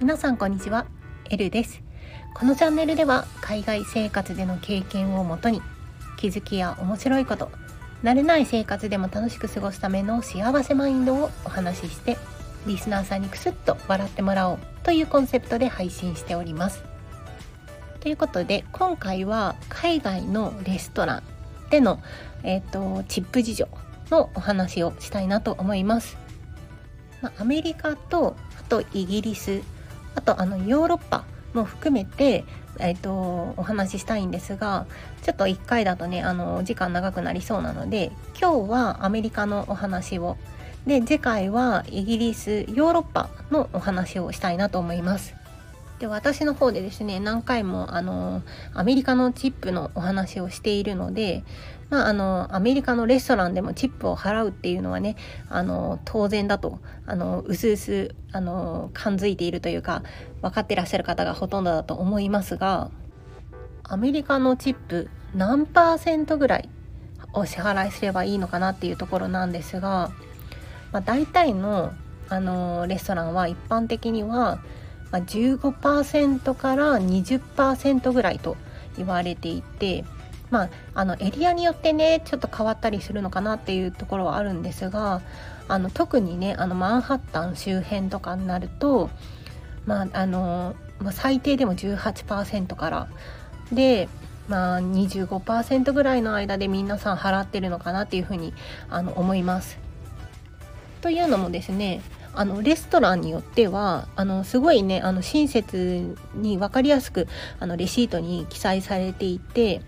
皆さんこんにちは、エルです。このチャンネルでは海外生活での経験をもとに気づきや面白いこと慣れない生活でも楽しく過ごすための幸せマインドをお話ししてリスナーさんにクスッと笑ってもらおうというコンセプトで配信しております。ということで今回は海外のレストランでの、えーと、チップ事情のお話をしたいなと思います。まあ、アメリカとあとイギリスあとあのヨーロッパも含めて、えーと、お話ししたいんですがちょっと1回だとねあの時間長くなりそうなので今日はアメリカのお話をで次回はイギリスヨーロッパのお話をしたいなと思います。で私の方でですね何回もあのアメリカのチップのお話をしているので、まあ、あのアメリカのレストランでもチップを払うっていうのはねあの当然だとあのうすうすあの感づいているというか分かってらっしゃる方がほとんどだと思いますがアメリカのチップ何パーセントぐらいお支払いすればいいのかなっていうところなんですが、まあ、大体のあのレストランは一般的には、15%から20%ぐらいと言われていて、まあ、あのエリアによってねちょっと変わったりするのかなっていうところはあるんですがあの特にねあのマンハッタン周辺とかになると、まああのまあ、最低でも18%からで、まあ、25%ぐらいの間で皆さん払ってるのかなっていうふうにあの思います。というのもですねあのレストランによってはあのすごいねあの親切に分かりやすくあのレシートに記載されていて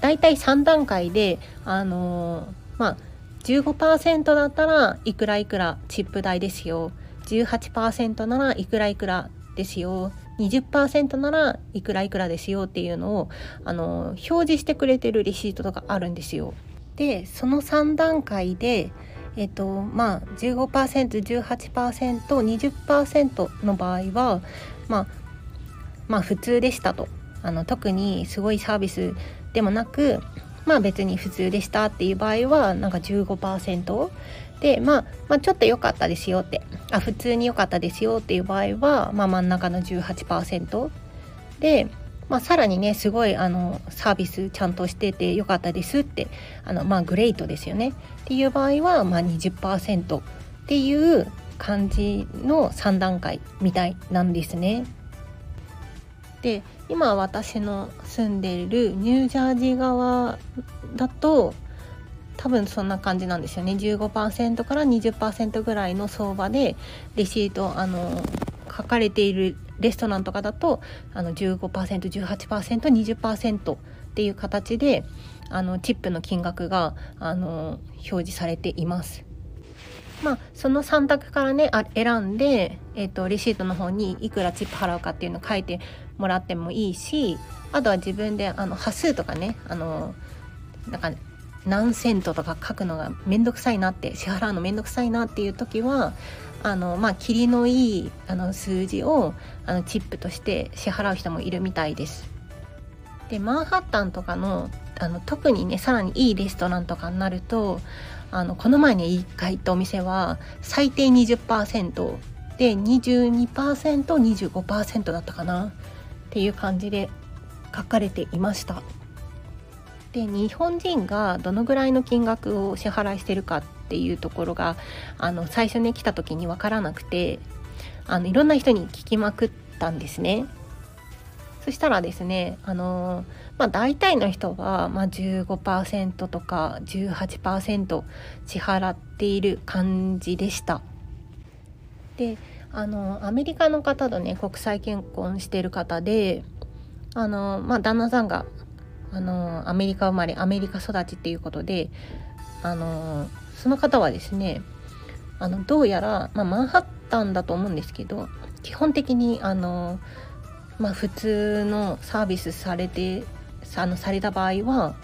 だいたい3段階であのまあ15%だったらいくらいくらチップ代ですよ。18%ならいくらいくらですよ。20%ならいくらいくらですよ。っていうのをあの表示してくれてるレシートとかあるんですよ。でその3段階でえっとまあ 15%18%20% の場合はまあまあ普通でしたと。あの特にすごいサービスでもなくまあ別に普通でしたっていう場合はなんか15%で、まあ、まあちょっと良かったですよって。あ普通に良かったですよっていう場合は、まあ、真ん中の18%でまあ、さらにねすごいあのサービスちゃんとしててよかったですってあの、まあ、グレートですよねっていう場合は、まあ20%っていう感じの3段階みたいなんですね。で今私の住んでるニュージャージー側だと多分そんな感じなんですよね15%から20%ぐらいの相場でレシートあの書かれているレストランとかだとあの 15%18%20% っていう形であのチップの金額があの表示されています。まあ、その3択からね選んで、えーと、レシートの方にいくらチップ払うかっていうのを書いてもらってもいいしあとは自分であの端数とかねあのなんか何セントとか書くのがめんどくさいなって支払うのめんどくさいなっていう時はあのまあ霧のいいあの数字をあのチップとして支払う人もいるみたいです。でマンハッタンとかのあの特にねさらにいいレストランとかになるとあのこの前に1回行ったお店は最低20%で 22%25% だったかなっていう感じで書かれていました。で日本人がどのぐらいの金額を支払いしてるかっていうところがあの最初ね来た時に分からなくてあのいろんな人に聞きまくったんですね。そしたらですねあのまあ、大体の人は、まあ、15%とか18%支払っている感じでした。であのアメリカの方とね国際結婚してる方であの、まあ、旦那さんがあのアメリカ生まれアメリカ育ちっていうことであのその方はですねあのどうやら、まあ、マンハッタンだと思うんですけど基本的にあの、まあ、普通のサービスされてあのされた場合は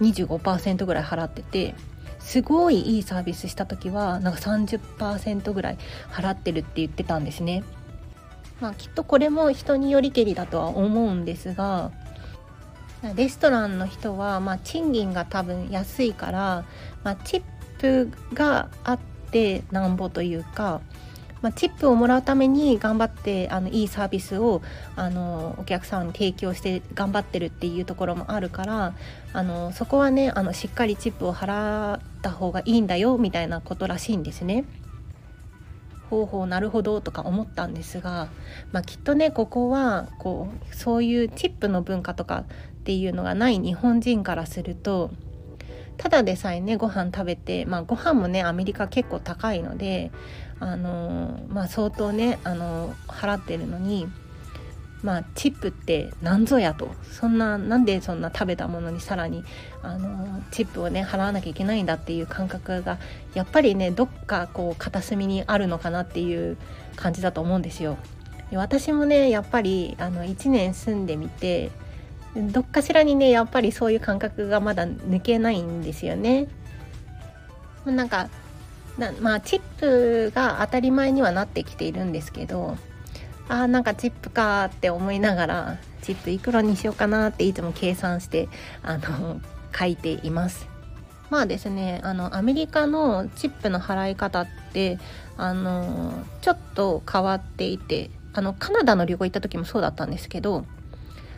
25%ぐらい払っててすごいいいサービスした時はなんか30%ぐらい払ってるって言ってたんですね。まあ、きっとこれも人によりけりだとは思うんですがレストランの人は、まあ、賃金が多分安いから、まあ、チップがあってなんぼというか、まあ、チップをもらうために頑張ってあのいいサービスをあのお客さんに提供して頑張ってるっていうところもあるからあのそこはねあのしっかりチップを払った方がいいんだよみたいなことらしいんですね。方法なるほどとか思ったんですが、まあ、きっとねここはこうそういうチップの文化とかっていうのがない日本人からするとただでさえねご飯食べて、まあ、ご飯もねアメリカ結構高いので、あの、まあ、相当ね、あの、払ってるのにまあチップって何ぞやとそんななんでそんな食べたものにさらにあのチップをね払わなきゃいけないんだっていう感覚がやっぱりねどっかこう片隅にあるのかなっていう感じだと思うんですよ。私もねやっぱりあの1年住んでみてどっかしらにねやっぱりそういう感覚がまだ抜けないんですよね。なんかまあチップが当たり前にはなってきているんですけどあーなんかチップかって思いながらチップいくらにしようかなっていつも計算してあの書いています。まあですねあのアメリカのチップの払い方ってあのちょっと変わっていてあのカナダの旅行行った時もそうだったんですけど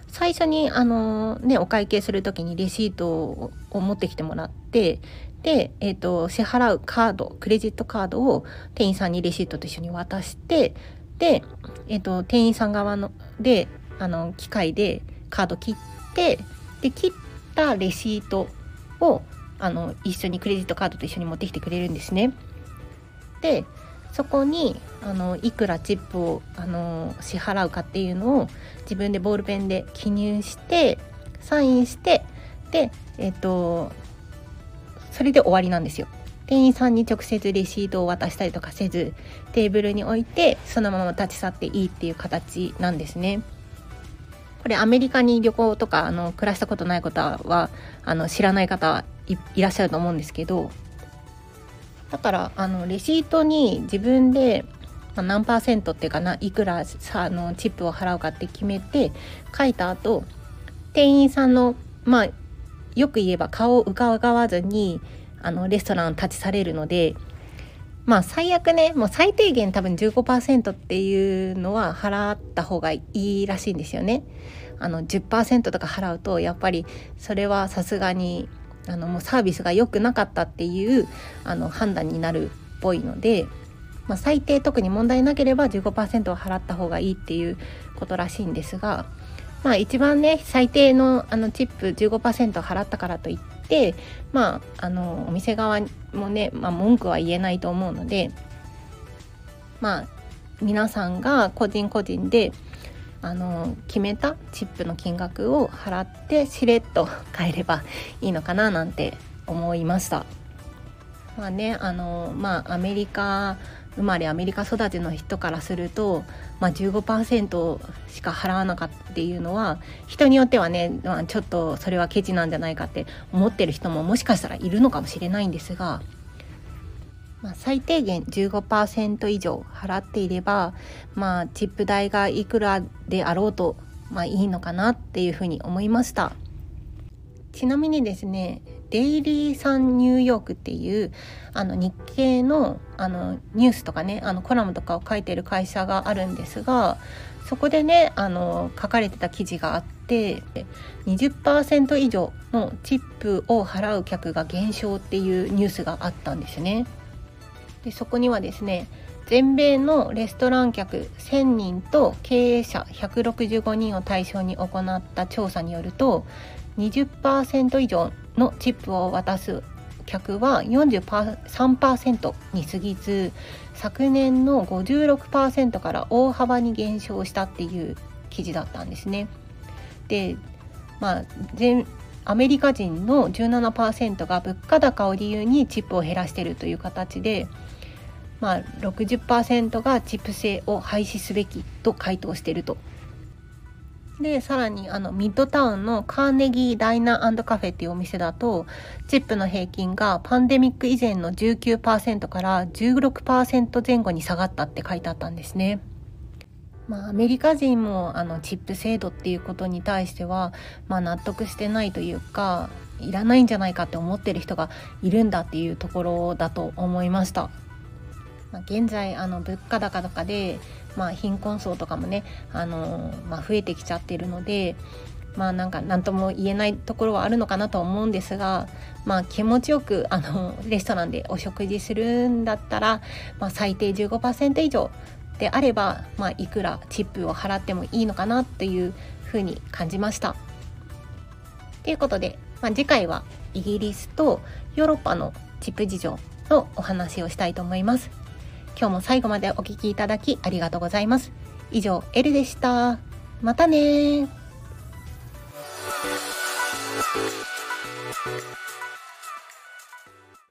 最初にあの、ね、お会計する時にレシートを持ってきてもらってで、えーと、支払うカードクレジットカードを店員さんにレシートと一緒に渡してで、えーと、店員さん側のであの機械でカード切ってで切ったレシートをあの一緒にクレジットカードと一緒に持ってきてくれるんですね。でそこにあのいくらチップをあの支払うかっていうのを自分でボールペンで記入してサインしてでえっ、とそれで終わりなんですよ。店員さんに直接レシートを渡したりとかせずテーブルに置いてそのまま立ち去っていいっていう形なんですね。これアメリカに旅行とかあの暮らしたことない方はあの知らない方いらっしゃると思うんですけどだからあのレシートに自分で何パーセントっていうかないくらあのチップを払うかって決めて書いた後店員さんのまあよく言えば顔を伺わずにあのレストラン立ち去れるのでまあ最悪ねもう最低限多分15%っていうのは払った方がいいらしいんですよね。あの10%とか払うとやっぱりそれはさすがにあのもうサービスが良くなかったっていうあの判断になるっぽいので、まあ、最低特に問題なければ15%を払った方がいいっていうことらしいんですが、まあ、一番ね最低のあのチップ15%払ったからといってまああのお店側もね、まあ、文句は言えないと思うのでまあ皆さんが個人個人であの決めたチップの金額を払ってしれっと帰ればいいのかななんて思いました。まあねあのまあアメリカ生まれアメリカ育ちの人からすると、まあ、15%しか払わなかったっていうのは人によってはね、まあ、ちょっとそれはケチなんじゃないかって思ってる人ももしかしたらいるのかもしれないんですが、まあ、最低限15%以上払っていれば、まあ、チップ代がいくらであろうと、まあ、いいのかなっていうふうに思いました。ちなみにですねデイリー・サン・ニューヨークっていうあの日系のあのニュースとかねあのコラムとかを書いてる会社があるんですがそこでねあの書かれてた記事があって20%以上のチップを払う客が減少っていうニュースがあったんですね。でそこにはですね全米のレストラン客1000人と経営者165人を対象に行った調査によると20%以上のチップを渡す客は43%に過ぎず昨年の56%から大幅に減少したっていう記事だったんですね。でまあ全アメリカ人の17%が物価高を理由にチップを減らしているという形で、まあ、60%がチップ制を廃止すべきと回答しているとでさらにあのミッドタウンのカーネギーダイナーカフェっていうお店だとチップの平均がパンデミック以前の19%から16%前後に下がったって書いてあったんですね。まあ、アメリカ人もあのチップ制度っていうことに対しては、まあ、納得してないというかいらないんじゃないかって思ってる人がいるんだっていうところだと思いました。まあ、現在あの物価高とかで、まあ、貧困層とかもねあの、まあ、増えてきちゃってるのでまあなんか何とも言えないところはあるのかなと思うんですが、まあ、気持ちよくあのレストランでお食事するんだったら、まあ、最低15%以上であれば、まあ、いくらチップを払ってもいいのかなっていうふうに感じました。ということで、まあ、次回はイギリスとヨーロッパのチップ事情のお話をしたいと思います。今日も最後までお聴きいただきありがとうございます。以上、エルでした。またね Thank you.